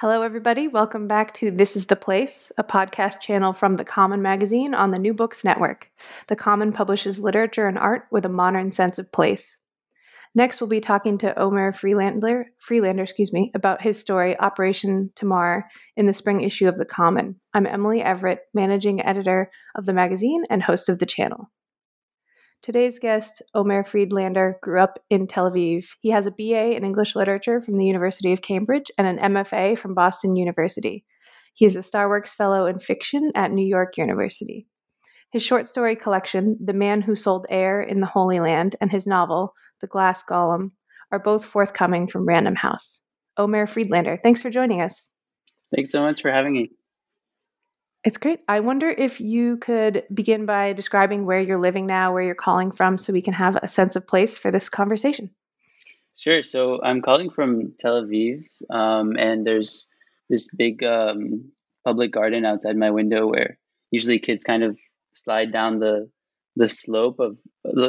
Hello, everybody. Welcome back to This is the Place, a podcast channel from The Common Magazine on the New Books Network. The Common publishes literature and art with a modern sense of place. Next, we'll be talking to Omer Friedlander, Friedlander excuse me, about his story, Operation Tamar, in the spring issue of The Common. I'm Emily Everett, managing editor of the magazine and host of the channel. Today's guest, Omer Friedlander, grew up in Tel Aviv. He has a BA in English Literature from the University of Cambridge and an MFA from Boston University. He is a Starworks Fellow in Fiction at New York University. His short story collection, The Man Who Sold Air in the Holy Land, and his novel, The Glass Golem, are both forthcoming from Random House. Omer Friedlander, thanks for joining us. Thanks so much for having me. It's great. I wonder if you could begin by describing where you're living now, where you're calling from, so we can have a sense of place for this conversation. Sure. So I'm calling from Tel Aviv, um, and there's this big um, public garden outside my window where usually kids kind of slide down the the slope of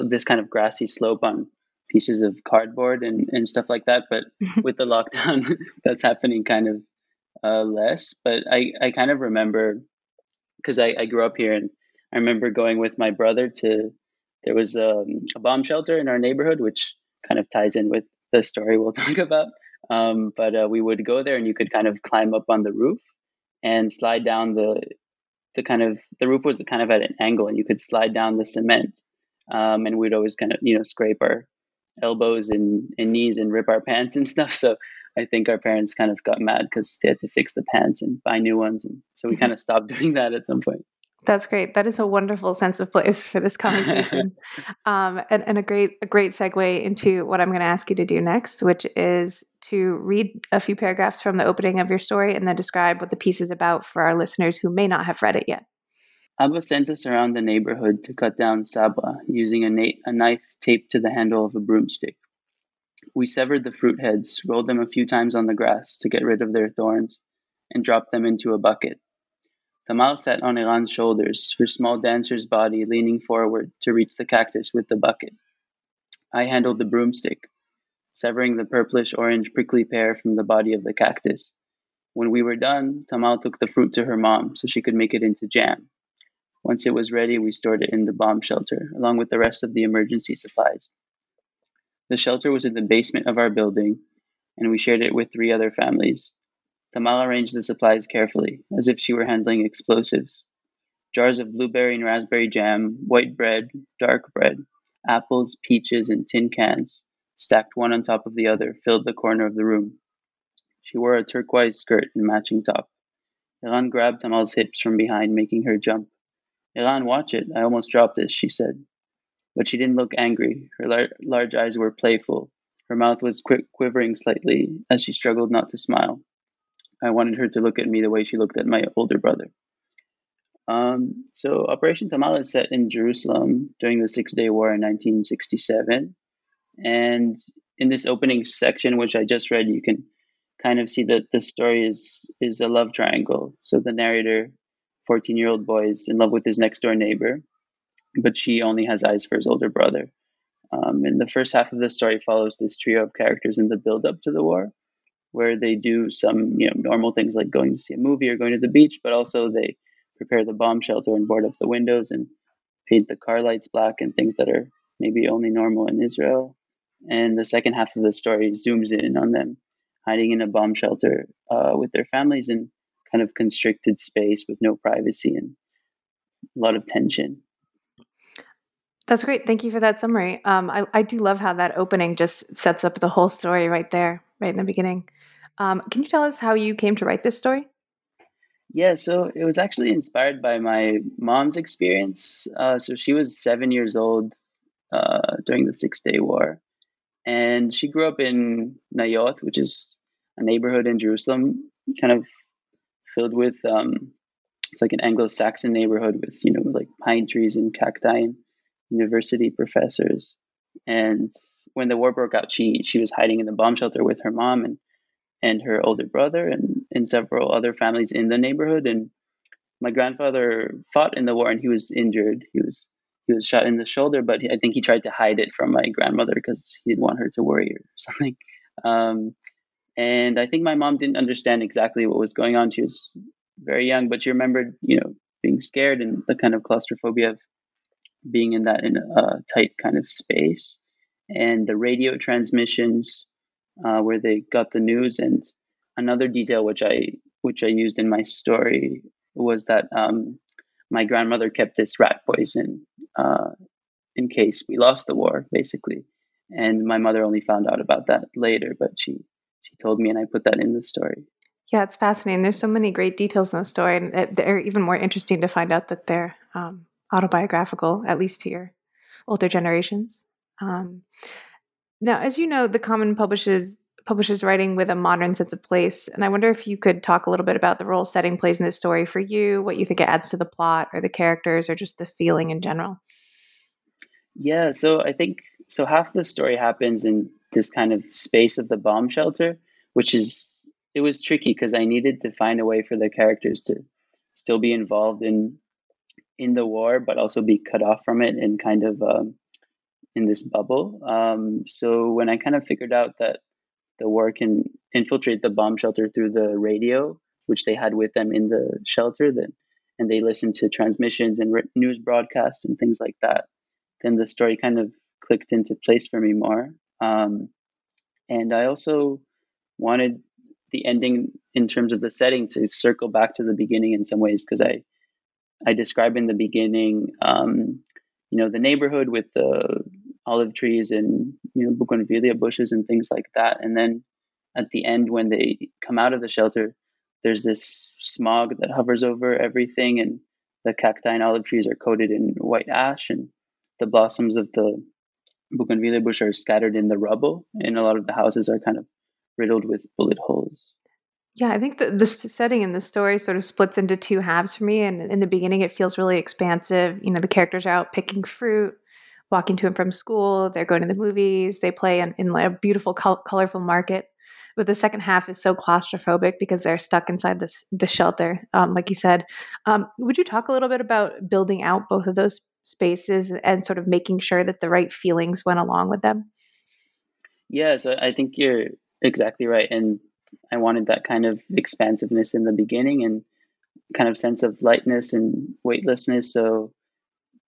this kind of grassy slope on pieces of cardboard and, and stuff like that. But with the lockdown, that's happening kind of uh, less. But I, I kind of remember because I, I grew up here and I remember going with my brother to there was um, a bomb shelter in our neighborhood, which kind of ties in with the story we'll talk about. Um, but uh, we would go there and you could kind of climb up on the roof and slide down the the kind of the roof was kind of at an angle and you could slide down the cement um, and we'd always kind of you know scrape our elbows and, and knees and rip our pants and stuff so I think our parents kind of got mad because they had to fix the pants and buy new ones, and so we mm-hmm. kind of stopped doing that at some point. That's great. That is a wonderful sense of place for this conversation, um, and, and a great a great segue into what I'm going to ask you to do next, which is to read a few paragraphs from the opening of your story and then describe what the piece is about for our listeners who may not have read it yet. Abba sent us around the neighborhood to cut down sabra using a, na- a knife taped to the handle of a broomstick. We severed the fruit heads, rolled them a few times on the grass to get rid of their thorns, and dropped them into a bucket. Tamar sat on Eran's shoulders, her small dancer's body leaning forward to reach the cactus with the bucket. I handled the broomstick, severing the purplish orange prickly pear from the body of the cactus. When we were done, Tamar took the fruit to her mom so she could make it into jam. Once it was ready, we stored it in the bomb shelter, along with the rest of the emergency supplies. The shelter was in the basement of our building, and we shared it with three other families. Tamar arranged the supplies carefully, as if she were handling explosives. Jars of blueberry and raspberry jam, white bread, dark bread, apples, peaches, and tin cans, stacked one on top of the other, filled the corner of the room. She wore a turquoise skirt and matching top. Eran grabbed Tamar's hips from behind, making her jump. Eran, watch it. I almost dropped this, she said. But she didn't look angry. Her lar- large eyes were playful. Her mouth was qu- quivering slightly as she struggled not to smile. I wanted her to look at me the way she looked at my older brother. Um, so, Operation Tamar is set in Jerusalem during the Six Day War in 1967. And in this opening section, which I just read, you can kind of see that the story is is a love triangle. So the narrator, 14 year old boy, is in love with his next door neighbor, but she only has eyes for his older brother. Um, and the first half of the story follows this trio of characters in the build up to the war, where they do some you know normal things like going to see a movie or going to the beach, but also they prepare the bomb shelter and board up the windows and paint the car lights black and things that are maybe only normal in Israel. And the second half of the story zooms in on them hiding in a bomb shelter uh, with their families in kind of constricted space with no privacy and a lot of tension. That's great. Thank you for that summary. Um, I, I do love how that opening just sets up the whole story right there, right in the beginning. Um, can you tell us how you came to write this story? Yeah, so it was actually inspired by my mom's experience. Uh, so she was seven years old uh, during the Six Day War, and she grew up in Nayot, which is a neighborhood in Jerusalem, kind of filled with um, it's like an Anglo-Saxon neighborhood with you know like pine trees and cacti and university professors. And when the war broke out, she she was hiding in the bomb shelter with her mom and and her older brother and and several other families in the neighborhood. And my grandfather fought in the war and he was injured. He was he was shot in the shoulder, but I think he tried to hide it from my grandmother because he didn't want her to worry or something. Um, and I think my mom didn't understand exactly what was going on. She was very young, but she remembered, you know, being scared and the kind of claustrophobia of being in that in a tight kind of space, and the radio transmissions uh, where they got the news. And another detail which I which I used in my story was that um, my grandmother kept this rat poison uh, in case we lost the war, basically. And my mother only found out about that later, but she she told me, and I put that in the story. Yeah, it's fascinating. There's so many great details in the story, and they're even more interesting to find out that they're um, autobiographical, at least here, older generations. Um, now, as you know, the Common publishes publishes writing with a modern sense of place, and I wonder if you could talk a little bit about the role setting plays in this story for you, what you think it adds to the plot, or the characters, or just the feeling in general. Yeah, so I think so. Half the story happens in this kind of space of the bomb shelter, which is it was tricky because I needed to find a way for the characters to still be involved in in the war, but also be cut off from it and kind of um, in this bubble. Um, so when I kind of figured out that the war can infiltrate the bomb shelter through the radio, which they had with them in the shelter, then and they listened to transmissions and news broadcasts and things like that, then the story kind of clicked into place for me more. Um, and I also wanted the ending in terms of the setting to circle back to the beginning in some ways because I I describe in the beginning, um, you know, the neighborhood with the olive trees and you know bougainvillea bushes and things like that, and then at the end when they come out of the shelter, there's this smog that hovers over everything, and the cacti and olive trees are coated in white ash, and the blossoms of the bougainvillea bush are scattered in the rubble, and a lot of the houses are kind of riddled with bullet holes. Yeah, I think the, the setting in the story sort of splits into two halves for me. And in the beginning, it feels really expansive. You know, the characters are out picking fruit, walking to and from school. They're going to the movies. They play in, in a beautiful, col- colorful market. But the second half is so claustrophobic because they're stuck inside this the shelter, um, like you said. Um, would you talk a little bit about building out both of those spaces and sort of making sure that the right feelings went along with them? Yeah, so I think you're exactly right. And I wanted that kind of expansiveness in the beginning and kind of sense of lightness and weightlessness. So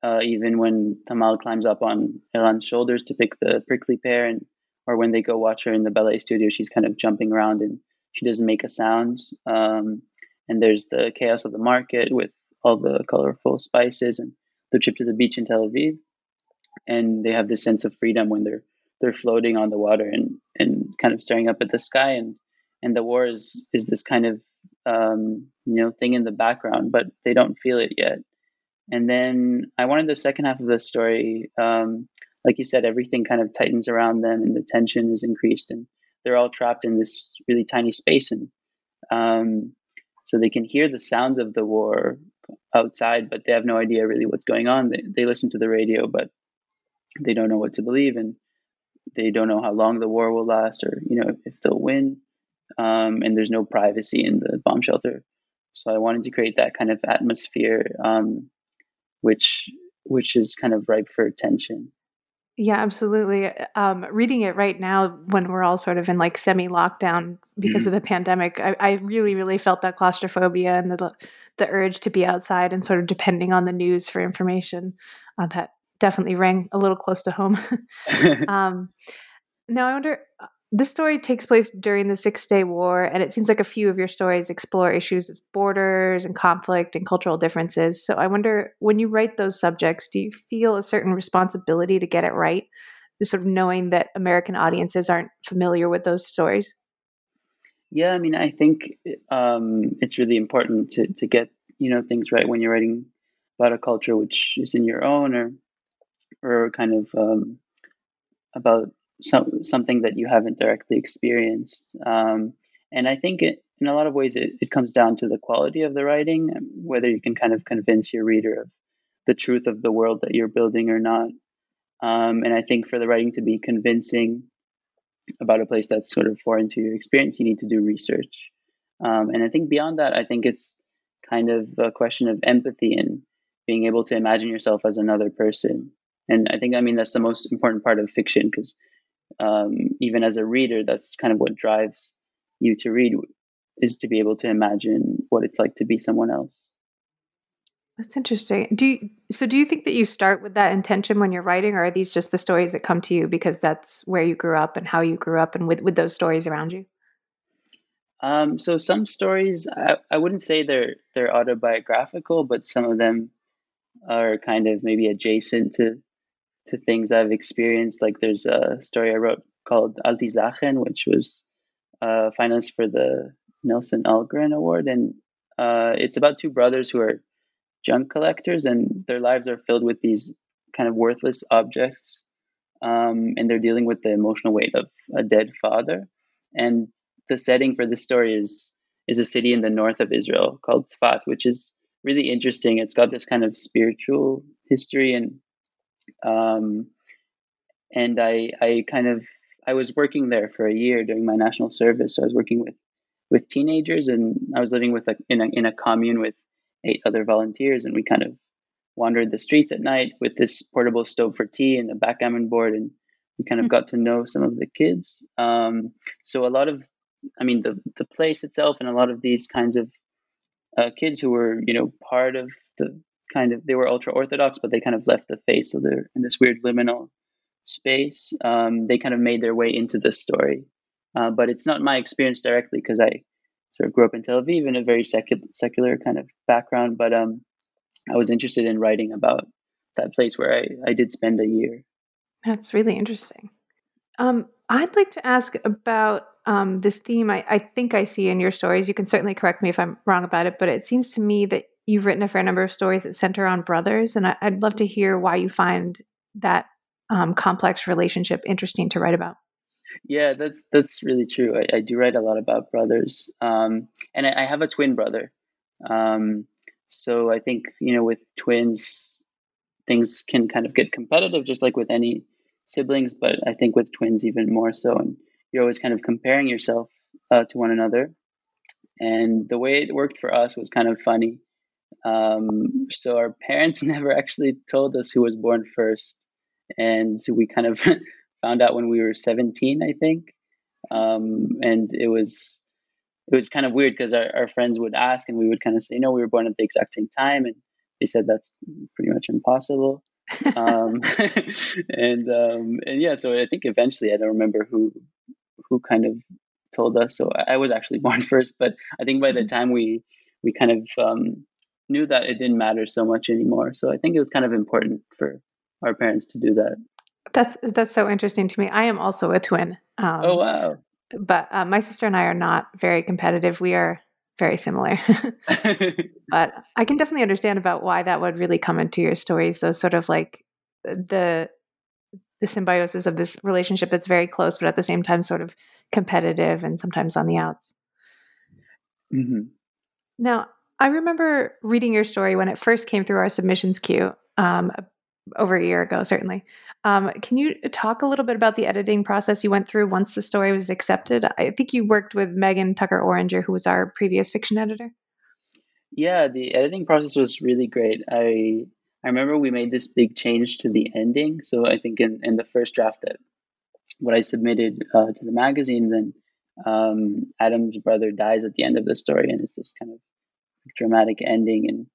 uh, even when Tamar climbs up on Eran's shoulders to pick the prickly pear, and or when they go watch her in the ballet studio, she's kind of jumping around and she doesn't make a sound. Um, and there's the chaos of the market with all the colorful spices and the trip to the beach in Tel Aviv. And they have this sense of freedom when they're they're floating on the water and and kind of staring up at the sky and and the war is is this kind of um, you know thing in the background, but they don't feel it yet. And then I wanted the second half of the story, um, like you said, everything kind of tightens around them, and the tension is increased, and they're all trapped in this really tiny space, and um, so they can hear the sounds of the war outside, but they have no idea really what's going on. They, they listen to the radio, but they don't know what to believe, and they don't know how long the war will last, or you know if they'll win um, and there's no privacy in the bomb shelter. So I wanted to create that kind of atmosphere, um, which which is kind of ripe for attention. Yeah, absolutely. Um, reading it right now, when we're all sort of in like semi lockdown because mm-hmm. of the pandemic, I, I, really, really felt that claustrophobia and the the urge to be outside and sort of depending on the news for information. Uh, that definitely rang a little close to home. um, now, I wonder this story takes place during the Six Day War, and it seems like a few of your stories explore issues of borders and conflict and cultural differences. So I wonder, when you write those subjects, do you feel a certain responsibility to get it right, sort of knowing that American audiences aren't familiar with those stories? Yeah, I mean, I think um, it's really important to to get you know things right when you're writing about a culture which is in your own or or kind of um, about some, something that you haven't directly experienced. Um, and I think it, in a lot of ways it, it comes down to the quality of the writing, whether you can kind of convince your reader of the truth of the world that you're building or not. Um, and I think for the writing to be convincing about a place that's sort of foreign to your experience, you need to do research. Um, and I think beyond that, I think it's kind of a question of empathy and being able to imagine yourself as another person. And I think, I mean, that's the most important part of fiction because um, even as a reader, that's kind of what drives you to read is to be able to imagine what it's like to be someone else. That's interesting. Do you, so? Do you think that you start with that intention when you're writing, or are these just the stories that come to you because that's where you grew up and how you grew up, and with with those stories around you? Um, so some stories, I, I wouldn't say they're they're autobiographical, but some of them are kind of maybe adjacent to to things I've experienced. Like there's a story I wrote called Alte Zachen, which was uh, finalist for the Nelson Algren Award, and uh, it's about two brothers who are junk collectors, and their lives are filled with these kind of worthless objects, um, and they're dealing with the emotional weight of a dead father. And the setting for this story is is a city in the north of Israel called Tzfat, which is really interesting. It's got this kind of spiritual history, and um, and I I kind of I was working there for a year during my national service. So I was working with with teenagers, and I was living with a, in a in a commune with eight other volunteers, and we kind of wandered the streets at night with this portable stove for tea and a backgammon board, and we kind of hmm. got to know some of the kids. Um, so a lot of, I mean, the the place itself, and a lot of these kinds of uh, kids who were, you know, part of the kind of they were ultra orthodox, but they kind of left the faith, so they're in this weird liminal space, um, they kind of made their way into this story. Uh, but it's not my experience directly because I sort of grew up in Tel Aviv in a very secular, secular kind of background. But um, I was interested in writing about that place where I, I did spend a year. That's really interesting. Um, I'd like to ask about um, this theme I, I, think I see in your stories. You can certainly correct me if I'm wrong about it, but it seems to me that you've written a fair number of stories that center on brothers. And I, would love to hear why you find that um, complex relationship interesting to write about. Yeah, that's that's really true. I, I do write a lot about brothers, um, and I, I, have a twin brother. Um, so I think you know, with twins, things can kind of get competitive, just like with any siblings. But I think with twins, even more so, and you're always kind of comparing yourself uh, to one another. And the way it worked for us was kind of funny. Um, so our parents never actually told us who was born first. And we kind of found out when we were 17 i think. Um, and it was it was kind of weird because our, our friends would ask and we would kind of say no we were born at the exact same time. And they said that's pretty much impossible. Um, and um, and yeah so i think eventually i don't remember who who kind of told us. So i was actually born first but i think by the mm-hmm. time we we kind of um, knew that it didn't matter so much anymore so i think it was kind of important for our parents to do that. That's that's so interesting to me. I am also a twin. Um, oh wow! But uh, my sister and I are not very competitive. We are very similar. but I can definitely understand about why that would really come into your stories. Those sort of like the the symbiosis of this relationship that's very close, but at the same time sort of competitive and sometimes on the outs. Mm-hmm. Now, I remember reading your story when it first came through our submissions queue um, over a year ago, certainly. Um, can you talk a little bit about the editing process you went through once the story was accepted? I think you worked with Megan Tucker Oranger, who was our previous fiction editor. Yeah, the editing process was really great. I I remember we made this big change to the ending. So I think in, in the first draft that what I submitted uh, to the magazine, then um, Adam's brother dies at the end of the story, and it's this kind of dramatic ending. And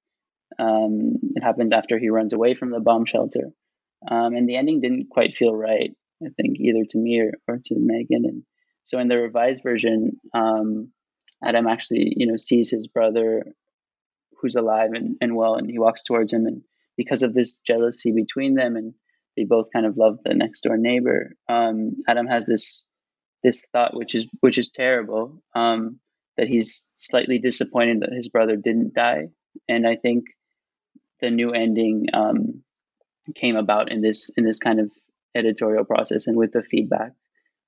um, it happens after he runs away from the bomb shelter. Um, and the ending didn't quite feel right, I think, either to me or, or to Megan. And so in the revised version, um, Adam actually, you know, sees his brother who's alive and, and well, and he walks towards him. And because of this jealousy between them, and they both kind of love the next door neighbor, um, Adam has this this thought, which is which is terrible, um, that he's slightly disappointed that his brother didn't die. And I think the new ending um, came about in this in this kind of editorial process and with the feedback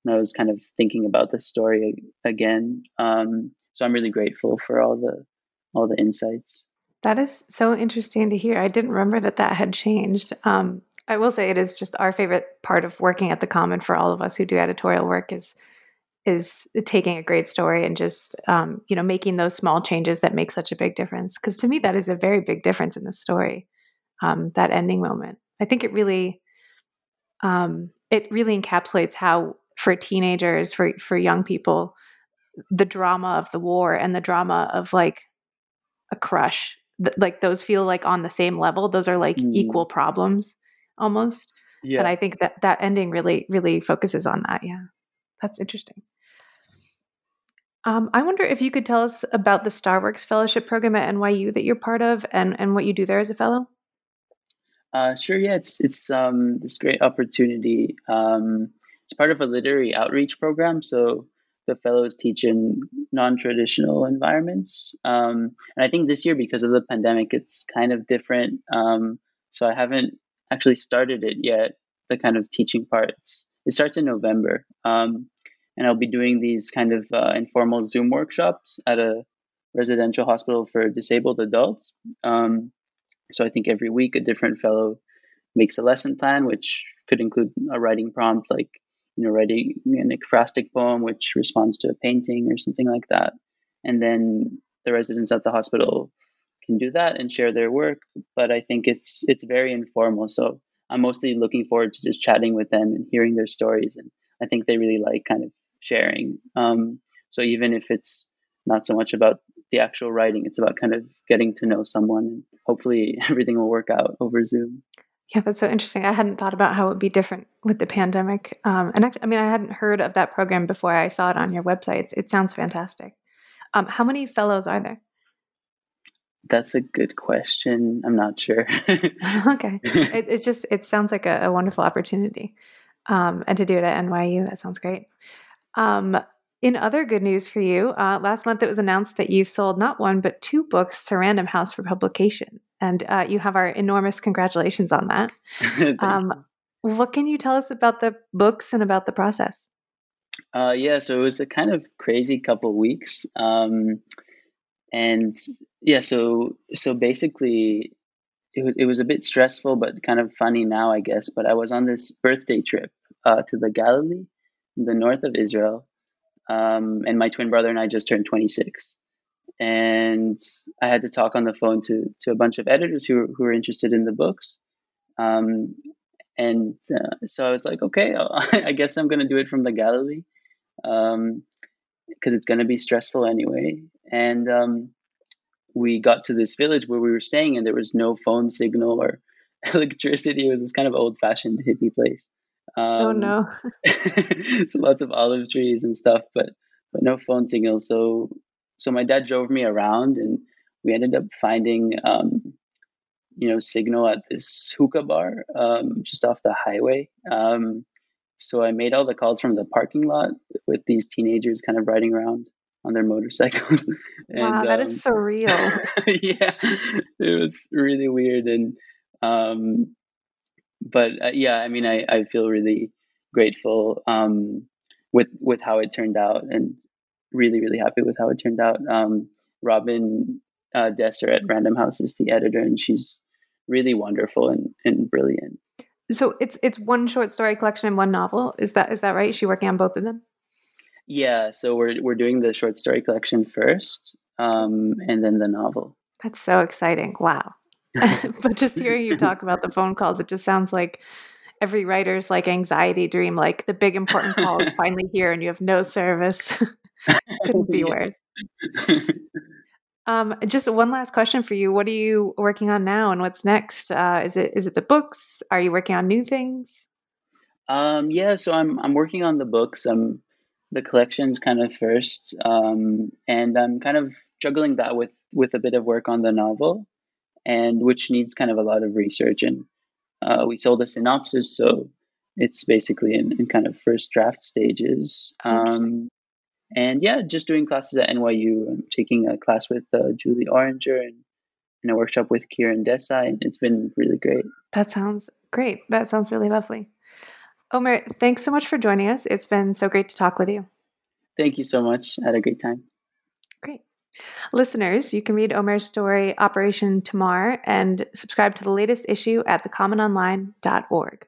when I was kind of thinking about the story again. Um, so I'm really grateful for all the all the insights. That is so interesting to hear. I didn't remember that that had changed. Um, I will say it is just our favorite part of working at the Common for all of us who do editorial work is is taking a great story and just um, you know making those small changes that make such a big difference. Because to me, that is a very big difference in the story. Um, that ending moment, I think it really um, it really encapsulates how for teenagers, for for young people, the drama of the war and the drama of like a crush th- like those feel like on the same level those are like mm. equal problems almost yeah. and i think that that ending really really focuses on that yeah that's interesting. Um, i wonder if you could tell us about the starworks fellowship program at nyu that you're part of and and what you do there as a fellow? Uh, sure yeah it's it's um, this great opportunity. Um, it's part of a literary outreach program so the fellows teach in non-traditional environments. Um, and i think this year because of the pandemic it's kind of different. Um, so i haven't actually started it yet the kind of teaching parts it starts in november um, and i'll be doing these kind of uh, informal zoom workshops at a residential hospital for disabled adults um, so i think every week a different fellow makes a lesson plan which could include a writing prompt like you know, writing an ekphrastic poem which responds to a painting or something like that. And then the residents at the hospital can do that and share their work. But I think it's it's very informal. So I'm mostly looking forward to just chatting with them and hearing their stories. And I think they really like kind of sharing. Um, so even if it's not so much about the actual writing, it's about kind of getting to know someone and hopefully everything will work out over Zoom. Yeah, that's so interesting. I hadn't thought about how it would be different with the pandemic. Um, and I mean, I hadn't heard of that program before I saw it on your website. It sounds fantastic. Um, how many fellows are there? That's a good question. I'm not sure. okay, it, it's just it sounds like a, a wonderful opportunity, um, and to do it at NYU, that sounds great. Um, in other good news for you, uh, last month it was announced that you've sold not one but two books to Random House for publication, and uh, you have our enormous congratulations on that. um, what can you tell us about the books and about the process? Uh, yeah, so it was a kind of crazy couple weeks, um, and yeah, so so basically, it was it was a bit stressful, but kind of funny now, I guess. But I was on this birthday trip uh, to the Galilee, the north of Israel um, and my twin brother and I just turned 26. And I had to talk on the phone to to a bunch of editors who who were interested in the books. Um, and uh, so I was like, okay, I guess I'm going to do it from the Galilee because um, it's going to be stressful anyway. And um, we got to this village where we were staying, and there was no phone signal or electricity. It was this kind of old fashioned hippie place. Oh, um, oh no! so lots of olive trees and stuff, but but no phone signal. So so my dad drove me around, and we ended up finding um, you know signal at this hookah bar um, just off the highway. Um, so I made all the calls from the parking lot with these teenagers kind of riding around on their motorcycles. and, wow, that is um, surreal. yeah, it was really weird, and um, but uh, yeah, I mean, I, I feel really grateful um, with with how it turned out, and really really happy with how it turned out. Um, Robin uh, Desser at Random House is the editor, and she's really wonderful and, and brilliant. So it's it's one short story collection and one novel. Is that is that right? Is she working on both of them? Yeah, so we're we're doing the short story collection first, um, and then the novel. That's so exciting! Wow. but just hearing you talk about the phone calls, it just sounds like every writer's like anxiety dream, like the big important call is finally here and you have no service. Couldn't be worse. Um, just one last question for you. What are you working on now and what's next? Uh, is it is it the books? Are you working on new things? Um, yeah, so I'm I'm working on the books. Um, the collections kind of first, um, and I'm kind of juggling that with with a bit of work on the novel and which needs kind of a lot of research. And uh, we sold a synopsis, so it's basically in, in kind of first draft stages. Um, and yeah, just doing classes at NYU. I'm taking a class with uh, Julie Orringer and in a workshop with Kiran Desai, and it's been really great. That sounds great. That sounds really lovely. Omer, thanks so much for joining us. It's been so great to talk with you. Thank you so much. I had a great time. Great. Listeners, you can read Omer's story, Operation Tamar, and subscribe to the latest issue at thecommononline.org.